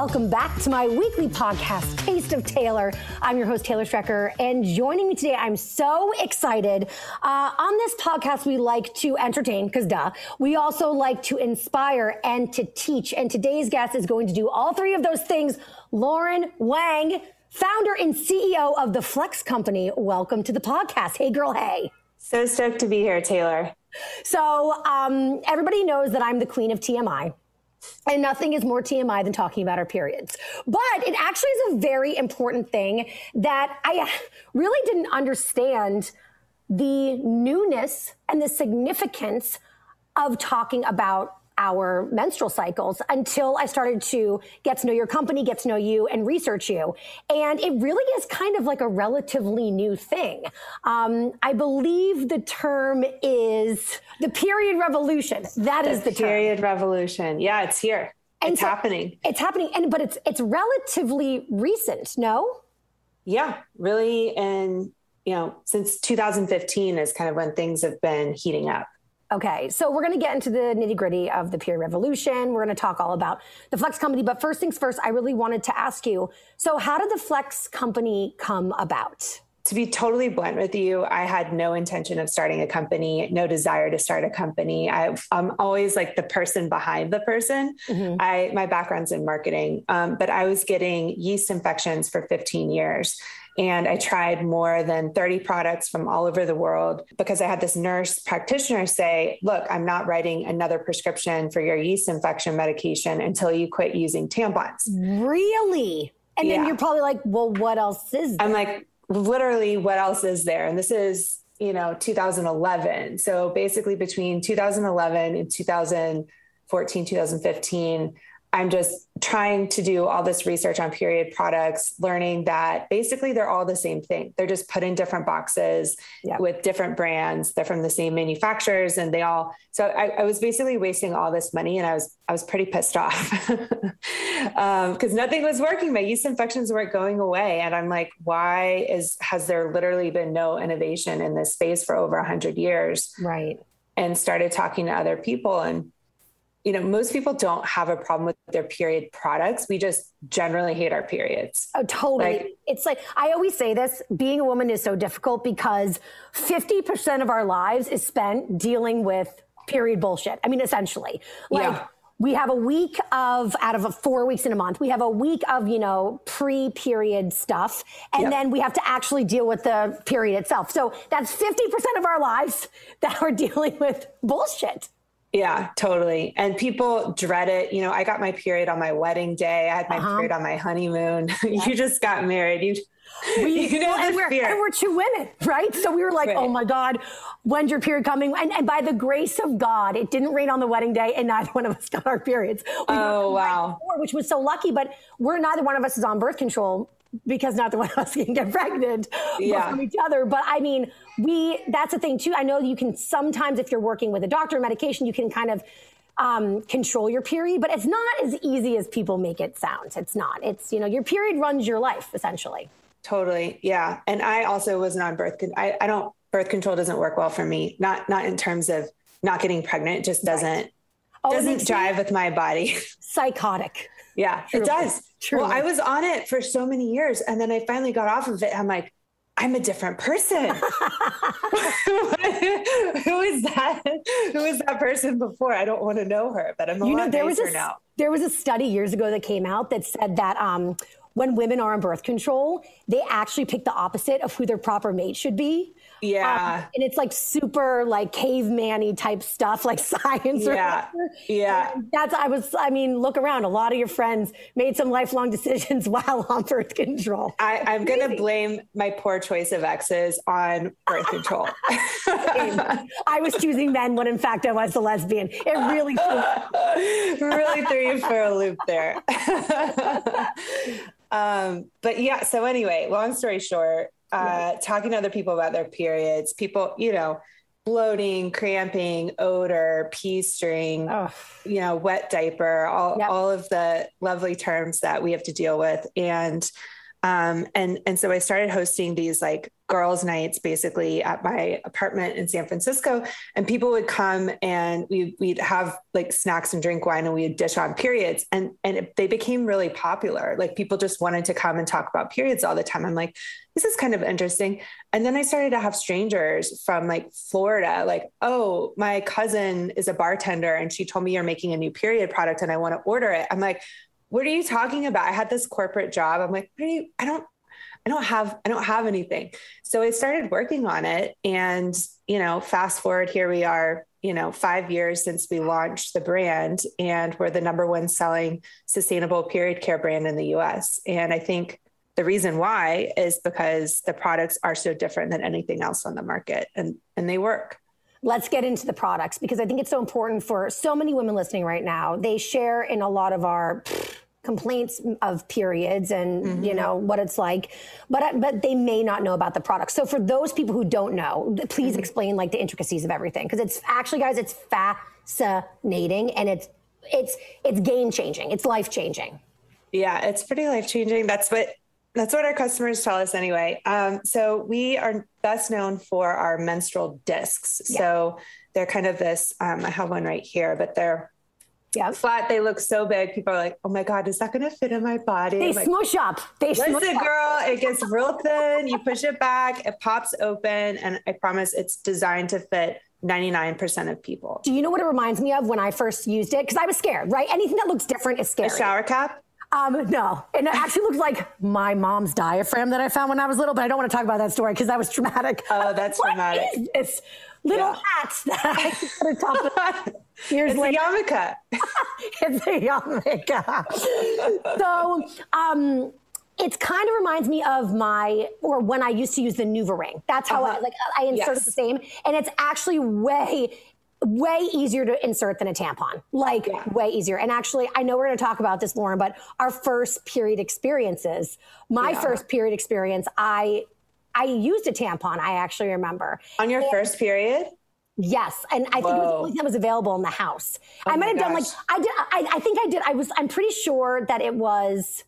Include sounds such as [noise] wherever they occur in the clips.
Welcome back to my weekly podcast, Taste of Taylor. I'm your host, Taylor Strecker, and joining me today, I'm so excited. Uh, on this podcast, we like to entertain, because duh. We also like to inspire and to teach. And today's guest is going to do all three of those things. Lauren Wang, founder and CEO of the Flex Company. Welcome to the podcast. Hey, girl, hey. So stoked to be here, Taylor. So, um, everybody knows that I'm the queen of TMI. And nothing is more TMI than talking about our periods. But it actually is a very important thing that I uh, really didn't understand the newness and the significance of talking about our menstrual cycles until I started to get to know your company, get to know you, and research you. And it really is kind of like a relatively new thing. Um, I believe the term is the period revolution. That the is the period term. revolution. Yeah, it's here. And it's so- happening. It's happening, and but it's it's relatively recent. No. Yeah, really. And you know, since 2015 is kind of when things have been heating up. Okay, so we're going to get into the nitty gritty of the peer revolution. We're going to talk all about the Flex company. But first things first, I really wanted to ask you so, how did the Flex company come about? To be totally blunt with you, I had no intention of starting a company, no desire to start a company. I, am always like the person behind the person. Mm-hmm. I my background's in marketing, um, but I was getting yeast infections for 15 years. And I tried more than 30 products from all over the world because I had this nurse practitioner say, Look, I'm not writing another prescription for your yeast infection medication until you quit using tampons. Really? And then you're probably like, well, what else is there? I'm like, literally, what else is there? And this is, you know, 2011. So basically, between 2011 and 2014, 2015, I'm just trying to do all this research on period products, learning that basically they're all the same thing. They're just put in different boxes Yeah. with different brands. They're from the same manufacturers, and they all. So I, I was basically wasting all this money, and I was I was pretty pissed off [laughs] um, because nothing was working. My yeast infections weren't going away, and I'm like, why is has there literally been no innovation in this space for over hundred years? right. and started talking to other people and you know most people don't have a problem with their period products we just generally hate our periods Oh, totally. Like- it's like, I always say this being a woman is so difficult because 50% of our lives is spent dealing with period bullshit. I mean, essentially. Like, Yeah. we have a week of, out of a four weeks in a month, we have a week of, you know, pre period stuff. And Yep. then we have to actually deal with the period itself. So that's 50% of our lives that are [laughs] dealing with bullshit. Yeah totally and people dread it you know i got my period on my wedding day i had my Uh-huh. period on my honeymoon [laughs] you just got married you We, [laughs] you know well, and, we're, and we're two women, right? So we were like, Right. oh my God, when's your period coming? And, and by the grace of God, it didn't rain on the wedding day and neither one of us [laughs] got our periods. We Oh, wow. before, which was so lucky, but we're neither one of us is on birth control because neither one [laughs] of us can get pregnant Yeah. from each other. But I mean, we, that's the thing too. I know you can sometimes, if you're working with a doctor medication, you can kind of um, control your period, but it's not as easy as people make it sound. It's not. It's, you know, your period runs your life essentially. Totally. Yeah. And I also wasn't on birth. Con- I, I don't, birth control doesn't work well for me. Not, not in terms of not getting pregnant. It just doesn't, Oh, doesn't drive with my body. [laughs] psychotic. Yeah, Truly. it does. Truly. Well, I was on it for so many years and then I finally got off of it. I'm like, I'm a different person. [laughs] [laughs] Who is that? Who is that person before? I don't want to know her, but I'm a you know there was a now. there was a study years ago that came out that said that um, when women are on birth control, they actually pick the opposite of who their proper mate should be. Yeah. Um, and it's like super like caveman-y type stuff, like [laughs] science. or Yeah. whatever. Yeah. And That's I was. I mean, look around. A lot of your friends made some lifelong [laughs] decisions while on birth control. I, I'm going to blame my poor choice of exes on birth control. I was choosing men when in fact I was a lesbian. It really. really threw you for a loop there. [laughs] um, but yeah, so anyway, long story short, uh, talking to other people about their periods, people, you know, bloating, cramping, odor, pee string, Ugh. you know, wet diaper, all, Yep. all of the lovely terms that we have to deal with. And um, and and so I started hosting these like girls' nights basically at my apartment in San Francisco, and people would come and we we'd have like snacks and drink wine, and we'd dish on periods, and and they became really popular. Like people just wanted to come and talk about periods all the time. I'm like, this is kind of interesting. And then I started to have strangers from like Florida, like, oh, my cousin is a bartender, and she told me you're making a new period product, and I want to order it. I'm like what are you talking about? I had this corporate job. I'm like, you? I don't, I don't have, I don't have anything. So I started working on it. And, you know, fast forward, here we are, you know, five years since we launched the brand and we're the number one selling sustainable period care brand in the US. And I think the reason why is because the products are so different than anything else on the market and, and they work. Let's get into the products because I think it's so important for so many women listening right now. They share in a lot of our complaints of periods and mm-hmm. you know what it's like, but but they may not know about the product. So for those people who don't know, please mm-hmm. explain like the intricacies of everything because it's actually, guys, it's fascinating and it's it's it's game changing. It's life changing. Yeah, it's pretty life changing. That's what that's what our customers tell us anyway. Um, so we are best known for our menstrual discs. So they're kind of this. Um, I have one right here, but they're Yeah. flat. They look so big. People are like, "Oh my god, is that going to fit in my body?" They like, smush up. They smush Listen, up. girl, it gets real thin. You push it back, it pops open, and I promise it's designed to fit 99% of people. Do you know what it reminds me of when I first used it? Because I was scared, right? Anything that looks different is scary. A shower cap? Um, no, and it actually looks like my mom's diaphragm that I found when I was little, but I don't want to talk about that story because that was traumatic. Oh, that's What traumatic. is this little Yeah. hats that I put atop of [laughs] years It's a yarmulke. [laughs] [laughs] it's a yarmulke. so, um, it kind of reminds me of my, or when I used to use the NuvaRing. That's how I, Uh-huh. like, I inserted Yes. the same, and it's actually way, way easier to insert than a tampon. Like, Yeah. way easier. And actually, I know we're going to talk about this, Lauren, but our first period experiences, my Yeah. first period experience, I, I used a tampon. I actually remember. On your first period? Yes, and I think it was the only thing that was available in the house. Oh I Oh might my have done like. I did. I, I think I did. I was. I'm pretty sure that it was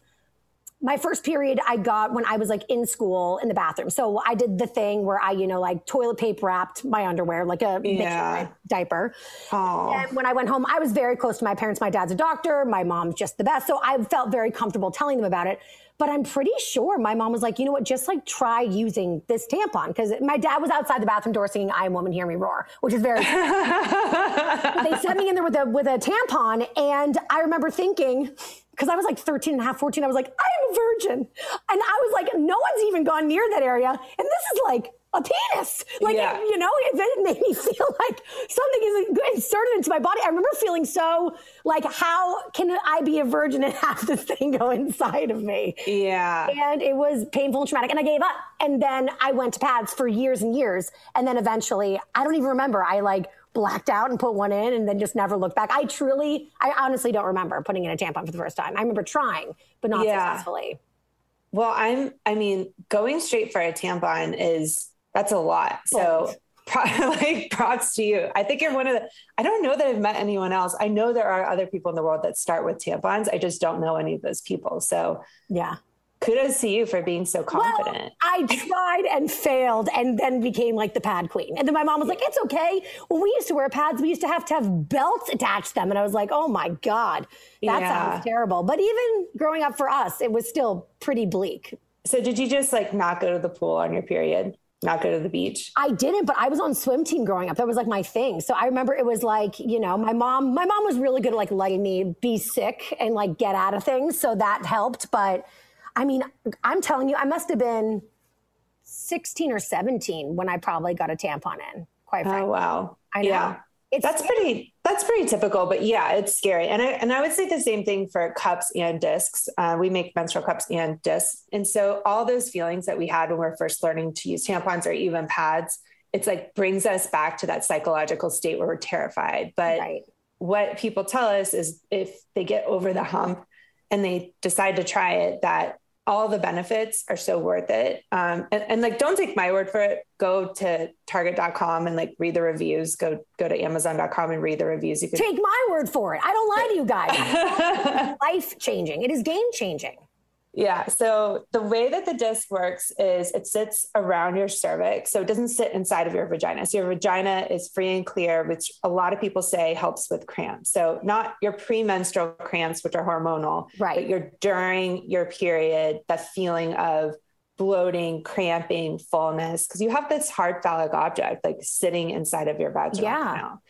my first period. I got when I was like in school in the bathroom. So I did the thing where I, you know, like toilet paper wrapped my underwear like a Yeah. diaper. Oh. And when I went home, I was very close to my parents. My dad's a doctor. My mom's just the best. So I felt very comfortable telling them about it. But I'm pretty sure my mom was like, you know what, just like try using this tampon. Because my dad was outside the bathroom door singing I Am Woman, Hear Me Roar, which is very [laughs] they sent me in there with a with a tampon and i remember thinking because i was like 13 and a half 14 i was like i am a virgin. And i was like no one's even gone near that area. And this is like a penis. Like Yeah. you know it, it made me [laughs] feel like something is inserted into my body. I remember feeling so like how can i be a virgin and [laughs] have this thing go inside of me? Yeah. and it was painful and traumatic and i gave up. And then i went to pads for years and years. And then eventually i don't even remember. I like blacked out and put one in and then just never looked back i truly i honestly don't remember putting in a tampon for the first time i remember trying but not Yeah. successfully Well, I'm, I mean, going straight for a tampon is, that's a lot. So, pro- [laughs] like, props to you. I think you're one of the, I don't know that I've met anyone else. I know there are other people in the world that start with tampons. I just don't know any of those people. So, yeah kudos to you for being so confident. Well, I tried and failed and then became like the pad queen. And then my mom was like, it's okay. When we used to wear pads, we used to have to have belts attached to them. And I was like, oh my God, that yeah. sounds terrible. But even growing up for us, it was still pretty bleak. So did you just like not go to the pool on your period? Not go to the beach? I didn't, but I was on swim team growing up. That was like my thing. So I remember it was like, you know, my mom, my mom was really good at like letting me be sick and like get out of things. So that helped. But I mean, I'm telling you, I must have been 16 or 17 when I probably got a tampon in, quite oh, frankly. Oh, wow. I know. Yeah. It's that's scary. pretty that's pretty typical but yeah it's scary and i and i would say the same thing for cups and discs uh, we make menstrual cups and discs and so all those feelings that we had when we are first learning to use tampons or even pads it's like brings us back to that psychological state where we're terrified but right. what people tell us is if they get over the hump and they decide to try it that all the benefits are so worth it. Um, and, and, like, don't take my word for it. Go to target.com and like read the reviews. Go, go to amazon.com and read the reviews. You can take my word for it. I don't lie to you guys. [laughs] Life changing. It is game changing. Yeah. So the way that the disc works is it sits around your cervix. So it doesn't sit inside of your vagina. So your vagina is free and clear, which a lot of people say helps with cramps. So not your premenstrual cramps, which are hormonal, right. but your during your period, the feeling of bloating, cramping, fullness, because you have this hard phallic object like sitting inside of your vaginal yeah. canal.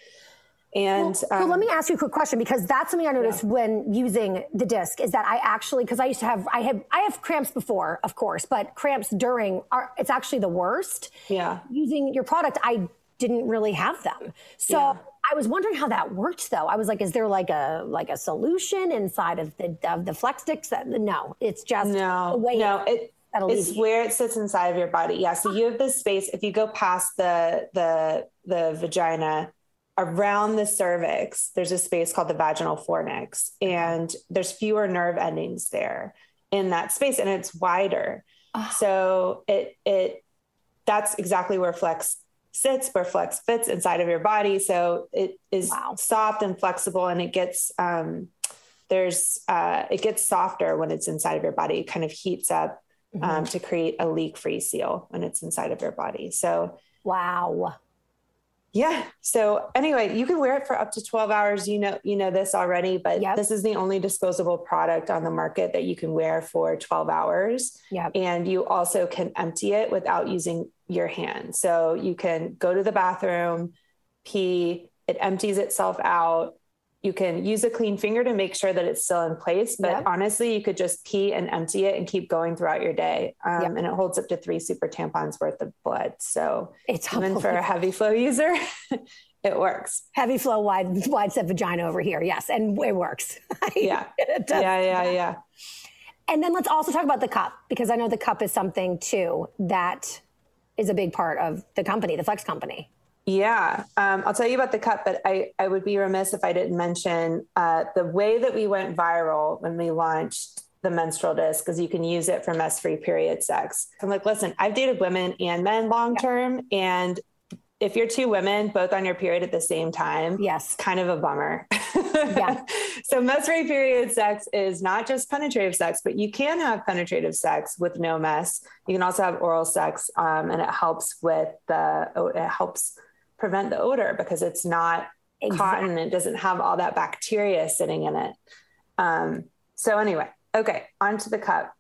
And well, um, let me ask you a quick question because that's something I noticed yeah. when using the disc is that I actually because I used to have I have I have cramps before, of course, but cramps during are it's actually the worst. Yeah. Using your product, I didn't really have them. So yeah. I was wondering how that worked though. I was like, is there like a like a solution inside of the of the Flex discs that no, it's just no, no, it, it's where it sits inside of your body. Yeah. So you have this space. If you go past the the the vagina, around the cervix, there's a space called the vaginal fornix, and there's fewer nerve endings there in that space, and it's wider. Oh. So it it that's exactly where flex sits, where flex fits inside of your body. So it is wow. soft and flexible, and it gets um, there's uh, it gets softer when it's inside of your body. It kind of heats up mm-hmm. um, to create a leak free seal when it's inside of your body. So wow yeah. So anyway, you can wear it for up to 12 hours. You know, you know this already, but yep. this is the only disposable product on the market that you can wear for 12 hours. Yeah. And you also can empty it without using your hand. So you can go to the bathroom, pee, it empties itself out you can use a clean finger to make sure that it's still in place. But yep. honestly, you could just pee and empty it and keep going throughout your day. Um, yep. And it holds up to three super tampons worth of blood. So it's even for a heavy flow user, [laughs] it works. Heavy flow, wide, wide set vagina over here. Yes. And it works. [laughs] yeah. [laughs] it yeah. Yeah. Yeah. And then let's also talk about the cup because I know the cup is something too that is a big part of the company, the Flex company. Yeah, um, I'll tell you about the cup, but I, I would be remiss if I didn't mention uh, the way that we went viral when we launched the menstrual disc because you can use it for mess free period sex. I'm like, listen, I've dated women and men long term, yeah. and if you're two women both on your period at the same time, yes, kind of a bummer. yeah. [laughs] so mess free period sex is not just penetrative sex, but you can have penetrative sex with no mess. You can also have oral sex, um, and it helps with the it helps prevent the odor because it's not exactly. cotton. It doesn't have all that bacteria sitting in it. Um, so anyway, okay, onto the cup.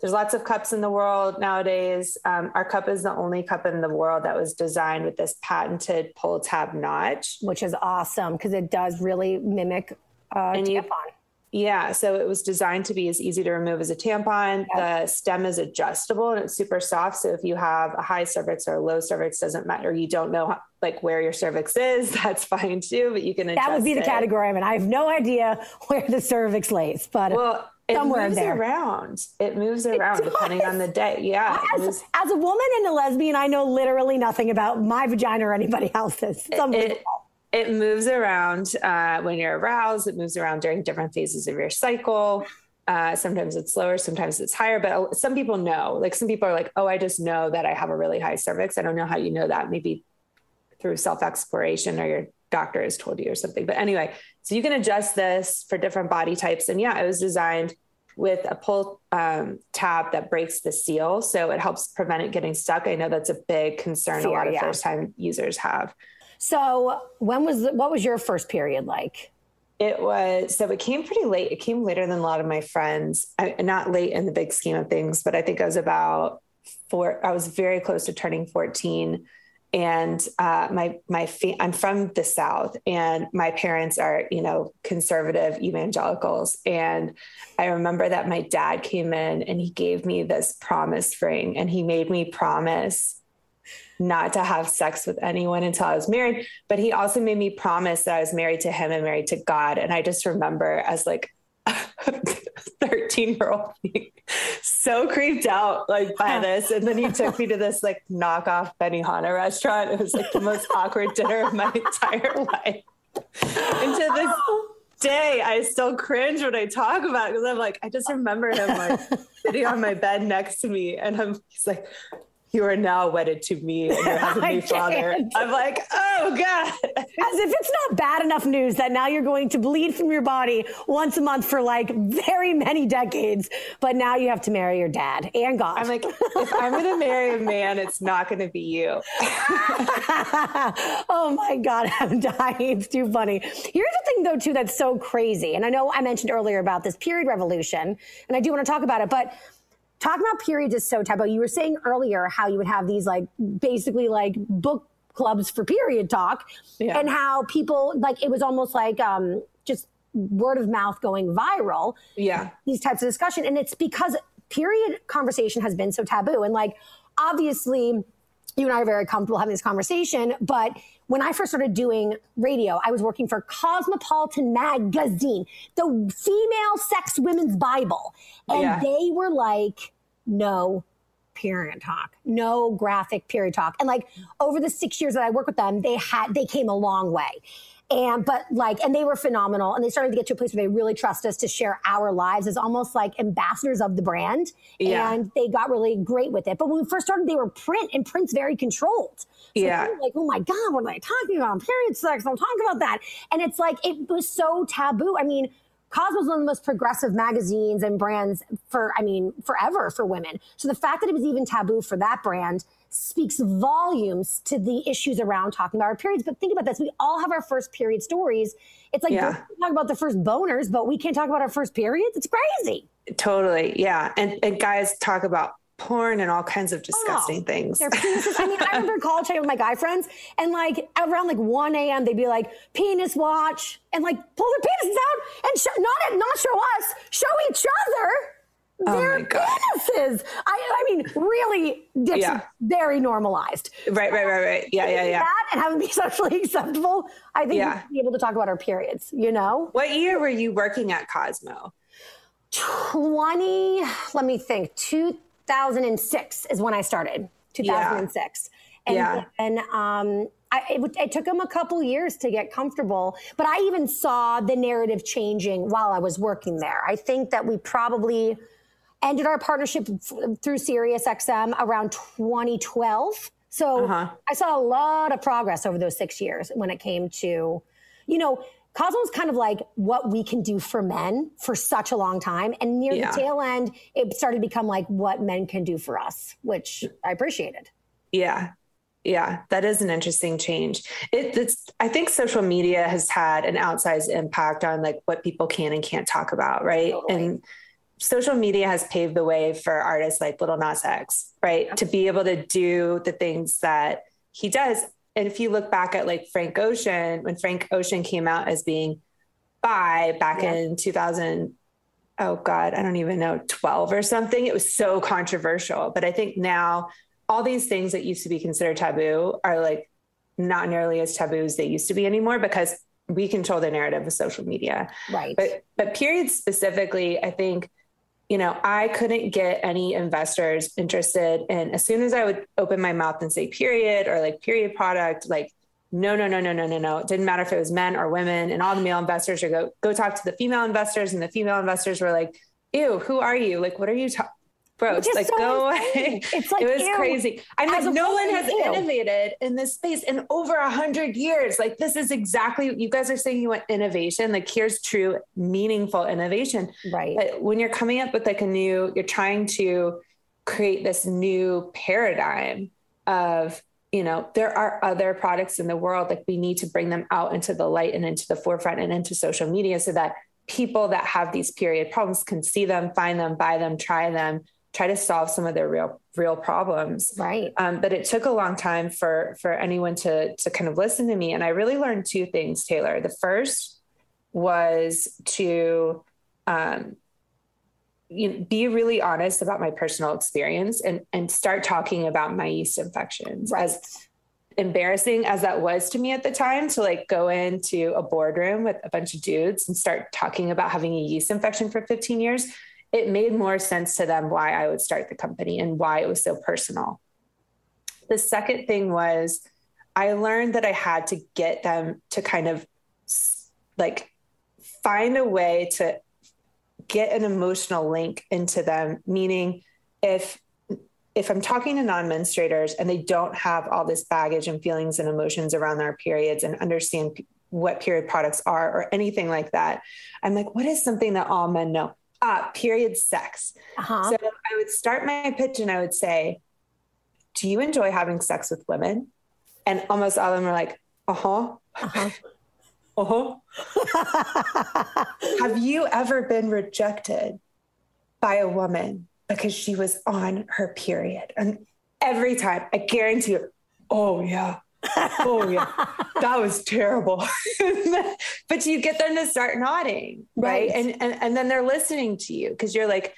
There's lots of cups in the world nowadays. Um, our cup is the only cup in the world that was designed with this patented pull tab notch, which is awesome because it does really mimic uh, and. You, yeah, so it was designed to be as easy to remove as a tampon. The stem is adjustable and it's super soft. So if you have a high cervix or a low cervix, doesn't matter. You don't know how, like where your cervix is, [laughs] that's fine too. But you can adjust. that would be the it. category. I mean, I have no idea [laughs] where the cervix lays, but well, somewhere it moves there. around. It moves around it depending on the day. Yeah. As, as, a woman and a lesbian, I know literally nothing about my vagina or anybody [laughs] else's. It's. It, it moves around uh, when you're aroused. It moves around during different phases of your cycle. Uh, sometimes it's lower, sometimes it's higher. But some people know, like some people are like, "Oh, I just know that I have a really high cervix." I don't know how you know that. Maybe through self exploration or your doctor has told you or something. But anyway, so you can adjust this for different body types. And yeah, it was designed with a pull um, tab that breaks the seal. So it helps prevent it getting stuck. I know that's a big concern Fear, a lot of yeah. first time users have. So when was, what was your first period like? It was so it came pretty late. It came later than a lot of my friends. I, not late in the big scheme of things, but I think I was about four. I was very close to turning 14 and uh, my my fa- I'm from the South, and my parents are you know conservative evangelicals, and I remember that my dad came in and he gave me this promise ring, and he made me promise not to have sex with anyone until I was married, but he also made me promise that I was married to him and married to God, and I just remember as like [laughs] 13 year old so creeped out like by this. And then he took me to this like knockoff Benihana restaurant. It was like the most awkward dinner of my entire life. And to this day, I still cringe when I talk about it because I'm like, I just remember him like sitting on my bed next to me and I'm he's like, you are now wedded to me and your heavenly [laughs] father. I'm like, oh God. As if it's not bad enough news that now you're going to bleed from your body once a month for like very many decades, but now you have to marry your dad and God. I'm like, if I'm going to marry a man, it's not going to be you. [laughs] oh my God, [laughs] I'm dying. It's too funny. Here's the thing, though, too, that's so crazy. And I know I mentioned earlier about this period revolution, and I do want to talk about it, but talking about periods is so taboo. You were saying earlier how you would have these like basically like book clubs for period talk yeah. and how people like it was almost like um just word of mouth going viral. Yeah. These types of discussion. And it's because period conversation has been so taboo. And like obviously you and I are very comfortable having this conversation, but when I first started doing radio, I was working for Cosmopolitan Magazine, the female sex women's Bible. And yeah. they were like, no period talk, no graphic period talk. And like over the six years that I worked with them, they had, they came a long way. And, but like, and they were phenomenal. And they started to get to a place where they really trust us to share our lives as almost like ambassadors of the brand. Yeah. And they got really great with it. But when we first started, they were print and print's very controlled. So yeah. Like, oh my God, what am I talking about? Period sex. don't talk about that. And it's like, it was so taboo. I mean, Cosmo's one of the most progressive magazines and brands for, I mean, forever for women. So the fact that it was even taboo for that brand speaks volumes to the issues around talking about our periods. But think about this. We all have our first period stories. It's like yeah. talk about the first boners, but we can't talk about our first periods. It's crazy. Totally. Yeah. And, and guys talk about porn and all kinds of oh, disgusting oh, things. I mean, I remember [laughs] college with my guy friends, and like around like 1 a.m. they'd be like, penis watch, and like pull their penises out and show, not not show us, show each other oh their penises. I, I mean, really, dicks yeah. very normalized. Right, right, right, right. Yeah, yeah, yeah. That and having be [laughs] socially acceptable, I think yeah. we'd be able to talk about our periods. You know. What year were you working at Cosmo? 20 let me think 2006 is when i started 2006 yeah. and yeah. and um I, it, it, took them a couple years to get comfortable, but I even saw the narrative changing while I was working there. I think that we probably ended our partnership f- through SiriusXM around 2012. So uh-huh. I saw a lot of progress over those six years when it came to, you know, Cosmo was kind of like what we can do for men for such a long time. And near yeah. the tail end, it started to become like what men can do for us, which I appreciated. Yeah. Yeah, that is an interesting change. It, it's, I think social media has had an outsized impact on like what people can and can't talk about, right? Totally. And social media has paved the way for artists like Lil Nas X, right? To be able to do the things that he does and if you look back at like Frank Ocean, when Frank Ocean came out as being bi back yeah. in 2000, oh God, I don't even know, 12 or something, it was so controversial. But I think now all these things that used to be considered taboo are like not nearly as taboo as they used to be anymore because we control the narrative of social media. Right. But but periods specifically, I think you know, I couldn't get any investors interested And as soon as I would open my mouth and say period or like period product, like no, no, no, no, no, no, no. It didn't matter if it was men or women. And all the male investors would go go talk to the female investors, and the female investors were like, "Ew, who are you? Like, what are you talking?" gross. Like so go away. It's [laughs] like it was ew. crazy. I'm like, no one has ew. innovated in this space in over a hundred years. Like this is exactly you guys are saying you want innovation. Like here's true, meaningful innovation. Right. But when you're coming up with like a new, you're trying to create this new paradigm of you know there are other products in the world like we need to bring them out into the light and into the forefront and into social media so that people that have these period problems can see them find them buy them try them try to solve some of their real real problems. Right. Um, but it took a long time for for anyone to to kind of listen to me. And i really learned two things taylor. The first was to um, you know, be really honest about my personal experience and and start talking about my yeast infections. Right. as embarrassing as that was to me at the time to like go into a boardroom with a bunch of dudes and start talking about having a yeast infection for 15 years it made more sense to them why I would start the company and why it was so personal. The second thing was I learned that I had to get them to kind of like find a way to get an emotional link into them meaning if if i'm talking to non-menstruators and they don't have all this baggage and feelings and emotions around their periods and understand what period products are or anything like that i'm like what is something that all men know uh, period sex. Uh-huh. So I would start my pitch and I would say, Do you enjoy having sex with women? And almost all of them are like, Uh huh. Uh-huh. [laughs] uh-huh. Have you ever been rejected by a woman because she was on her period? And every time, I guarantee you, oh, yeah [laughs] oh yeah. That was terrible. [laughs] But you get them to start nodding right, right? And, and and then they're listening to you because you're like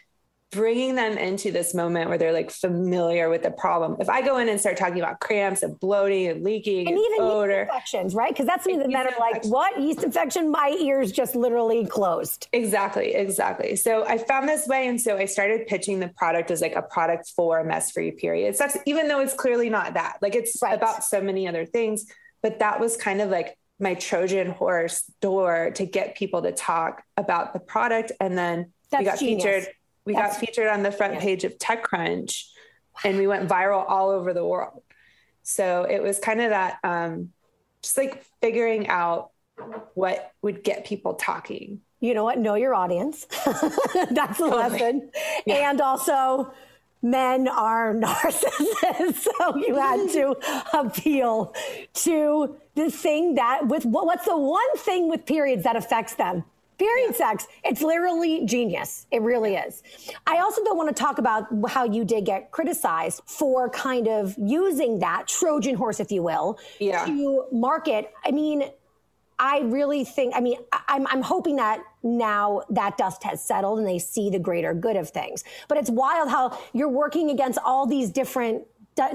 bringing them into this moment where they're like familiar with the problem. If I go in and start talking about cramps and bloating and leaking and, and even odor, yeast infections, right? Because that's something that are like, "What yeast infection? My ears just literally closed." Exactly, exactly. So I found this way, and so I started pitching the product as like a product for mess-free periods. That's even though it's clearly not that. Like it's right. about so many other things, but that was kind of like my Trojan horse door to get people to talk about the product, and then that's we got genius. featured we That's, got featured on the front yeah. page of TechCrunch and we went viral all over the world. So it was kind of that, um, just like figuring out what would get people talking. You know what? Know your audience. [laughs] That's the lesson. Yeah. And also, men are [laughs] narcissists. [laughs] so you had to appeal to the thing that with what's the one thing with periods that affects them? Period yeah. sex. It's literally genius. It really is. I also don't want to talk about how you did get criticized for kind of using that Trojan horse, if you will, yeah. to market. I mean, I really think, I mean, I'm, I'm hoping that now that dust has settled and they see the greater good of things. But it's wild how you're working against all these different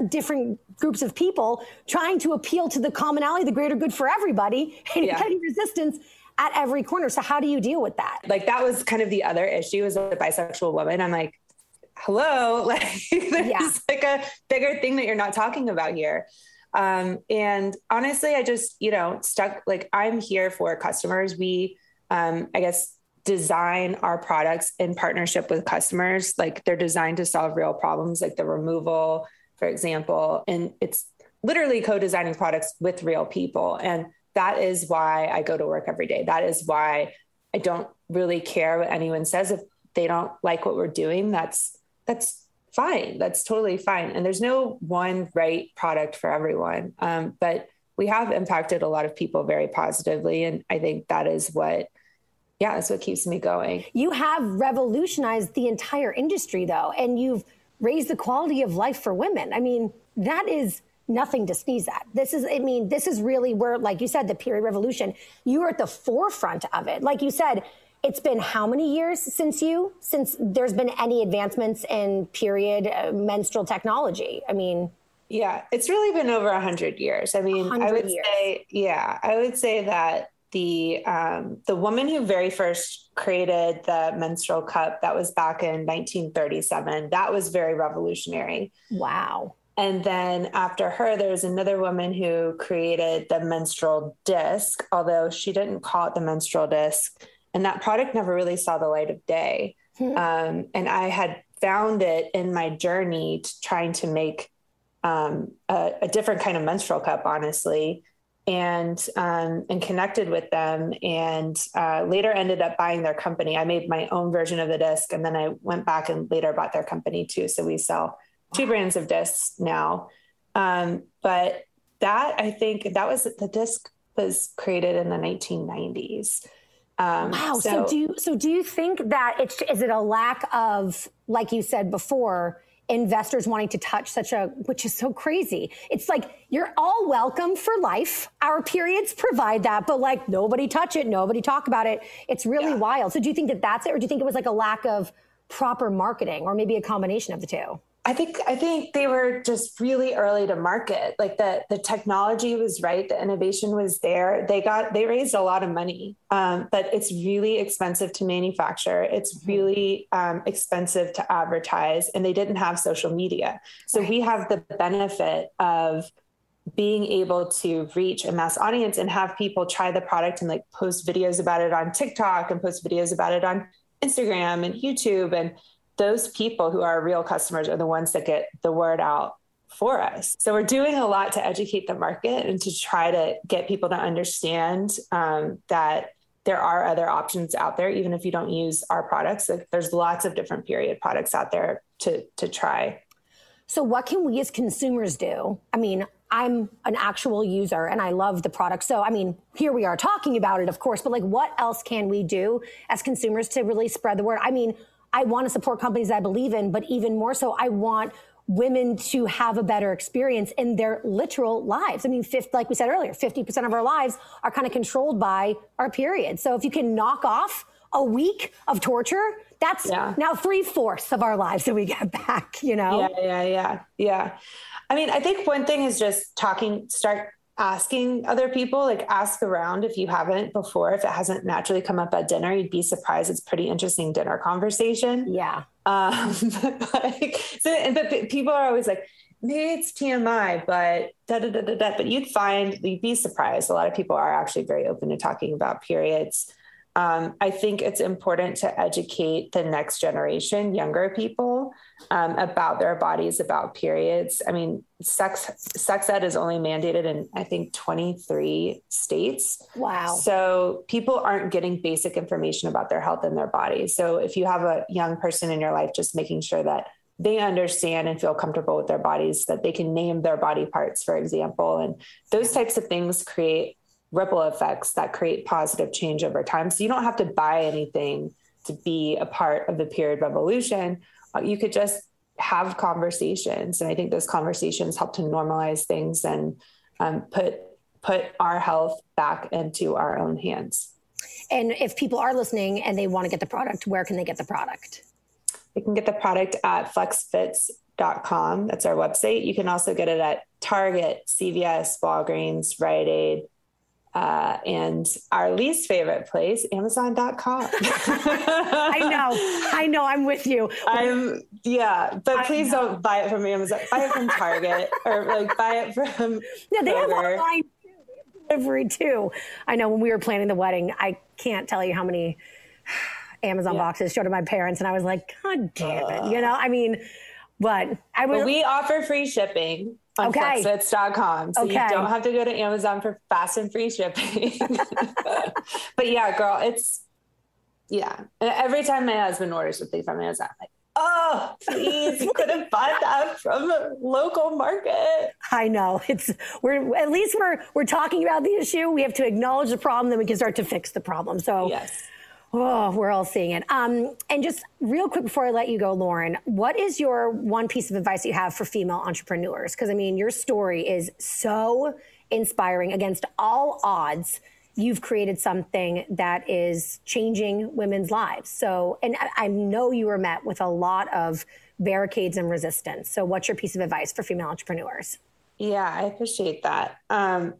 different groups of people trying to appeal to the commonality, the greater good for everybody, and yeah. getting resistance at every corner. So how do you deal with that? Like that was kind of the other issue as a bisexual woman. I'm like, hello, [laughs] like there's yeah. like a bigger thing that you're not talking about here. Um, and honestly, I just, you know, stuck like I'm here for customers. We, um, I guess, design our products in partnership with customers. Like they're designed to solve real problems, like the removal, for example. And it's literally co designing products with real people. And that is why I go to work every day. That is why I don't really care what anyone says if they don't like what we're doing. That's that's fine. That's totally fine. And there's no one right product for everyone. Um, but we have impacted a lot of people very positively, and I think that is what yeah, that's what keeps me going. You have revolutionized the entire industry, though, and you've raised the quality of life for women. I mean, that is nothing to sneeze at. This is, I mean, this is really where, like you said, the period revolution, you are at the forefront of it. Like you said, it's been how many years since you, since there's been any advancements in period uh, menstrual technology? I mean, yeah, it's really been over a hundred years. I mean, I would years. say, yeah, I would say that the um, the woman who very first created the menstrual cup that was back in 1937 that was very revolutionary wow and then after her, there's another woman who created the menstrual disc, although she didn't call it the menstrual disc. And that product never really saw the light of day. Hmm. Um, and I had found it in my journey to trying to make um, a, a, different kind of menstrual cup, honestly, and um, and connected with them, and uh, later ended up buying their company. I made my own version of the disc, and then I went back and later bought their company too. So we sell two brands of discs now. Um, but that I think that was the disc was created in the 1990s. Um, wow. So, so, do you, so do you think that it's is it a lack of like you said before investors wanting to touch such a which is so crazy. It's like you're all welcome for life. Our periods provide that, but like nobody touch it, nobody talk about it. It's really yeah. wild. So do you think that that's it, or do you think it was like a lack of proper marketing, or maybe a combination of the two? I think I think they were just really early to market. Like the the technology was right, the innovation was there. They got they raised a lot of money, um, but it's really expensive to manufacture. It's mm-hmm. really um, expensive to advertise, and they didn't have social media. So we have the benefit of being able to reach a mass audience and have people try the product and like post videos about it on TikTok and post videos about it on Instagram and YouTube and those people who are real customers are the ones that get the word out for us. So we're doing a lot to educate the market and to try to get people to understand um, that there are other options out there, even if you don't use our products. Like, there's lots of different period products out there to to try. So what can we as consumers do? I mean, I'm an actual user and I love the product. So, I mean, here we are talking about it, of course, but like, what else can we do as consumers to really spread the word? I mean, I want to support companies I believe in, but even more so, I want women to have a better experience in their literal lives. I mean, fifth, like we said earlier, 50% of our lives are kind of controlled by our period. So if you can knock off a week of torture, that's yeah. now three fourths of our lives that we get back, you know? Yeah, yeah, yeah, yeah. I mean, I think one thing is just talking, start asking other people, like ask around if you haven't before, if it hasn't naturally come up at dinner, you'd be surprised. It's pretty interesting dinner conversation. Yeah. Um, [laughs] like, so, and, but people are always like, maybe it's TMI, but da da da da da. But you'd find, you'd be surprised. A lot of people are actually very open to talking about periods. Um, I think it's important to educate the next generation, younger people, um, about their bodies, about periods. I mean, sex sex ed is only mandated in I think 23 states. Wow! So people aren't getting basic information about their health and their bodies. So if you have a young person in your life, just making sure that they understand and feel comfortable with their bodies, that they can name their body parts, for example, and those types of things create ripple effects that create positive change over time. So you don't have to buy anything to be a part of the period revolution. Uh, you could just have conversations, and I think those conversations help to normalize things and um, put put our health back into our own hands. And if people are listening and they want to get the product, where can they get the product? They can get the product at flexfits.com. That's our website. You can also get it at Target, CVS, Walgreens, Rite Aid, uh, and our least favorite place, Amazon.com. [laughs] I know, I know, I'm with you. I'm, yeah, but I please know. don't buy it from Amazon. Buy it from Target [laughs] or like buy it from. Yeah, they have online delivery too. I know when we were planning the wedding, I can't tell you how many [sighs] Amazon yeah. boxes showed to my parents, and I was like, God damn it, uh, you know. I mean, but I was. we offer free shipping on okay. flexfits.com. So okay. you don't have to go to Amazon for fast and free shipping. [laughs] but yeah, girl, it's yeah. Every time my husband orders something from Amazon, I'm like, oh, please, you could have bought that from a local market. I know. It's we're at least we're we're talking about the issue. We have to acknowledge the problem, then we can start to fix the problem. So yes. Oh, we're all seeing it. Um, and just real quick before I let you go, Lauren, what is your one piece of advice you have for female entrepreneurs? Because I mean, your story is so inspiring against all odds. You've created something that is changing women's lives. So, and I, I know you were met with a lot of barricades and resistance. So, what's your piece of advice for female entrepreneurs? Yeah, I appreciate that. Um,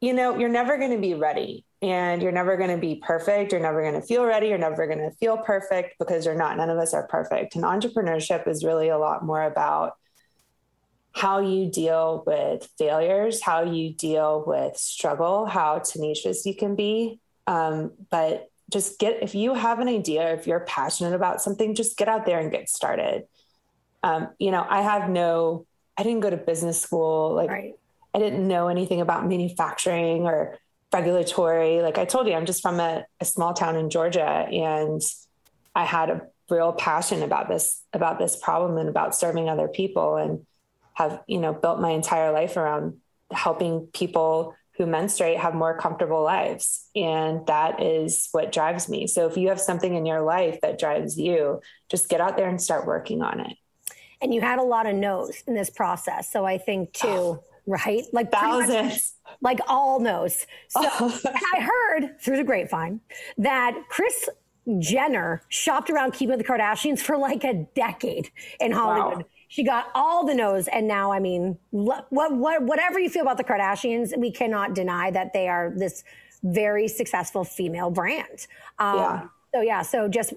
you know, you're never going to be ready and you're never going to be perfect. You're never going to feel ready. You're never going to feel perfect because you're not. None of us are perfect. And entrepreneurship is really a lot more about how you deal with failures, how you deal with struggle, how tenacious you can be. Um, but just get if you have an idea, if you're passionate about something, just get out there and get started. Um, you know, I have no, I didn't go to business school. Like right. I didn't know anything about manufacturing or regulatory. Like I told you, I'm just from a, a small town in Georgia and I had a real passion about this, about this problem and about serving other people and have, you know, built my entire life around helping people who menstruate have more comfortable lives. And that is what drives me. So if you have something in your life that drives you, just get out there and start working on it. And you had a lot of no's in this process. So I think too, oh, right? Like thousands. Like all knows. So [laughs] I heard through the grapevine that Kris Jenner shopped around keeping the Kardashians for like a decade in Hollywood. Wow. She got all the no's, and now, I mean, what, what, whatever you feel about the Kardashians, we cannot deny that they are this very successful female brand. Um, yeah. So yeah, so just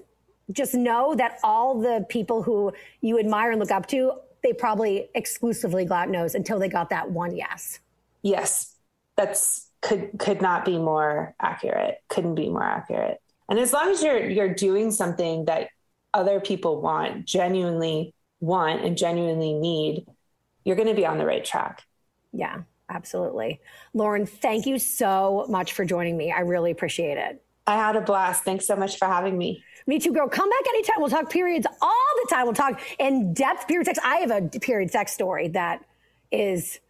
just know that all the people who you admire and look up to, they probably exclusively got no's until they got that one yes. Yes, that's could could not be more accurate. Couldn't be more accurate. And as long as you're you're doing something that other people want, genuinely want and genuinely need, you're going to be on the right track. Yeah, absolutely. Lauren, thank you so much for joining me. I really appreciate it. I had a blast. Thanks so much for having me. Me too, girl. Come back anytime. We'll talk periods all the time. We'll talk in depth period sex. I have a period sex story that is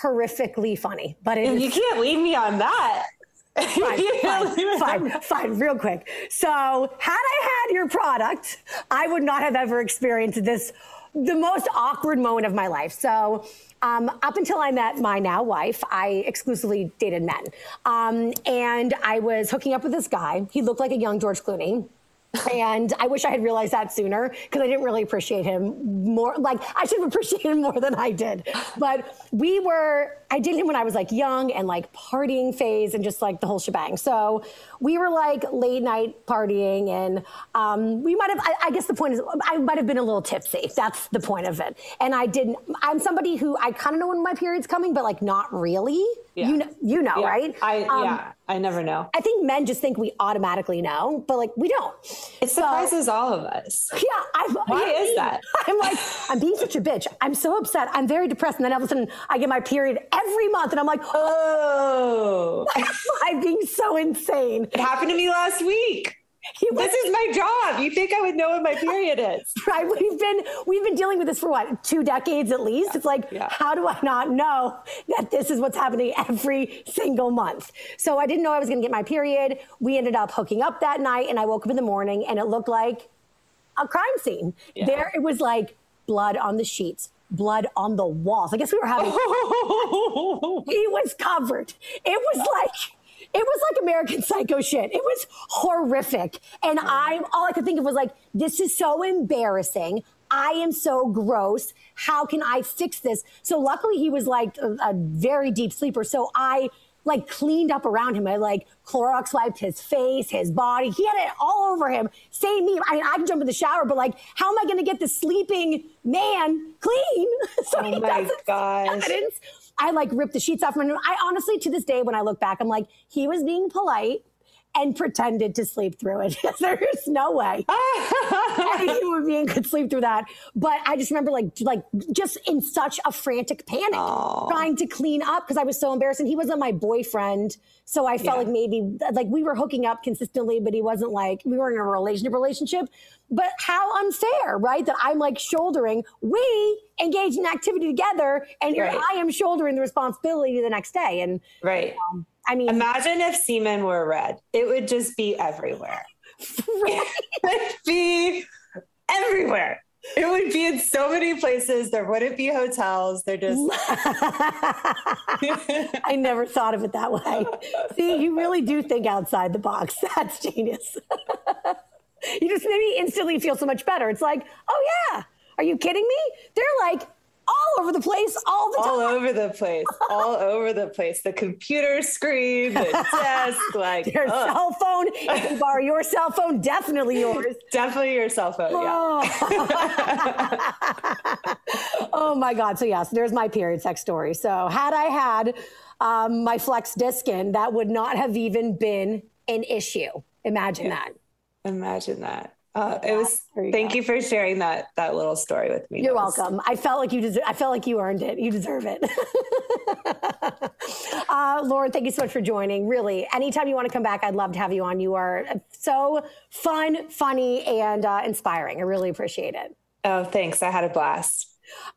horrifically funny, but you can't leave me on that. [laughs] Fine, fine, fine, fine, real quick. So, had I had your product, I would not have ever experienced this, the most awkward moment of my life. So, um, up until I met my now wife, I exclusively dated men. Um, and I was hooking up with this guy. He looked like a young George Clooney and I wish I had realized that sooner because I didn't really appreciate him more. Like I should have appreciated him more than I did. But we were, I did him when I was like young and like partying phase and just like the whole shebang. So we were like late night partying and um, we might have, I, I guess the point is I might have been a little tipsy. That's the point of it. And I didn't, I'm somebody who I kind of know when my period's coming, but like not really. Yeah. You know, you know, yeah. right? I, um, yeah. I never know. I think men just think we automatically know, but like we don't. It surprises so, all of us. Yeah. I'm, Why is that? I'm like, I'm being such a bitch. I'm so upset. I'm very depressed. And then all of a sudden I get my period every month and I'm like, oh, [laughs] I'm being so insane. It happened to me last week this is my job. You think I would know what my period is? [laughs] right. We've been we've been dealing with this for what two decades at least. Yeah. It's like yeah. how do I not know that this is what's happening every single month? So I didn't know I was going to get my period. We ended up hooking up that night, and I woke up in the morning, and it looked like a crime scene. Yeah. There, it was like blood on the sheets, blood on the walls. I guess we were having. [laughs] he was covered. It was like it was like American Psycho shit. It was horrific. And I, all I could think of was like, this is so embarrassing. I am so gross. How can I fix this? So luckily he was like a, a very deep sleeper. So I like cleaned up around him. I like Clorox wiped his face, his body. He had it all over him. Same me. I mean, I can jump in the shower, but like, how am I going to get the sleeping man [laughs] clean? [laughs] so oh my gosh. Evidence. I like ripped the sheets off my room. I honestly, to this day, when I look back, I'm like, he was being polite and pretended to sleep through it. [laughs] There's no way [laughs] any human being could sleep through that. But I just remember like like just in such a frantic panic, Aww. trying to clean up because I was so embarrassed. And he wasn't my boyfriend, so I felt yeah. like maybe like we were hooking up consistently, but he wasn't like we were in a relationship relationship. But how unfair, right? That I'm like shouldering. We engaged in activity together, and right. I am shouldering the responsibility the next day. And right. Um, I mean, imagine if semen were red, it would just be everywhere. [laughs] it would be everywhere. It would be in so many places. There wouldn't be hotels. They're just. [laughs] I never thought of it that way. See, you really do think outside the box. [laughs] That's genius. you just made me instantly feel so much better. It's like, oh, yeah. Are you kidding me? They're like all over the place all the time. All over the place. all [laughs] over the place. The computer screen, the [laughs] desk, like your ugh. cell phone. If you [laughs] borrow your cell phone, definitely yours. definitely your cell phone. Oh. Yeah. oh my God. So yes, there's my period sex story. So had I had um, my flex disc in, that would not have even been an issue. Imagine yeah. that. Imagine that. Uh, it was. You thank go. you for sharing that that little story with me. You're welcome. I felt like you deserve. I felt like you earned it. You deserve it. [laughs] uh, Lauren, thank you so much for joining. Really, anytime you want to come back, I'd love to have you on. You are so fun, funny, and uh, inspiring. I really appreciate it. Oh, thanks. I had a blast.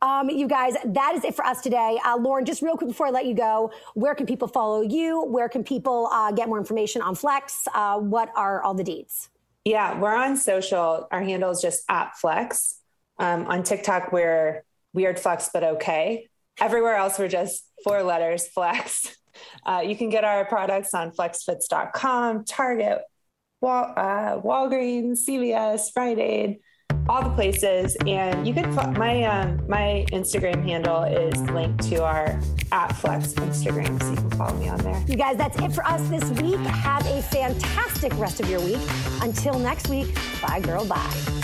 Um, you guys, that is it for us today. Uh, Lauren, just real quick before I let you go, where can people follow you? Where can people uh, get more information on Flex? Uh, what are all the deets? Yeah, we're on social. Our handle is just at Flex. Um, on TikTok, we're Weird Flex, but okay. Everywhere else, we're just four letters Flex. [laughs] Uh, you can get our products on flexfits.com, Target, Wal- uh, Walgreens, CVS, Rite Aid, all the places. And you can my um, my Instagram handle is linked to our at Flex Instagram, so you can follow me on there. You guys, that's it for us this week. Have a fantastic rest of your week. Until next week, bye, girl, bye.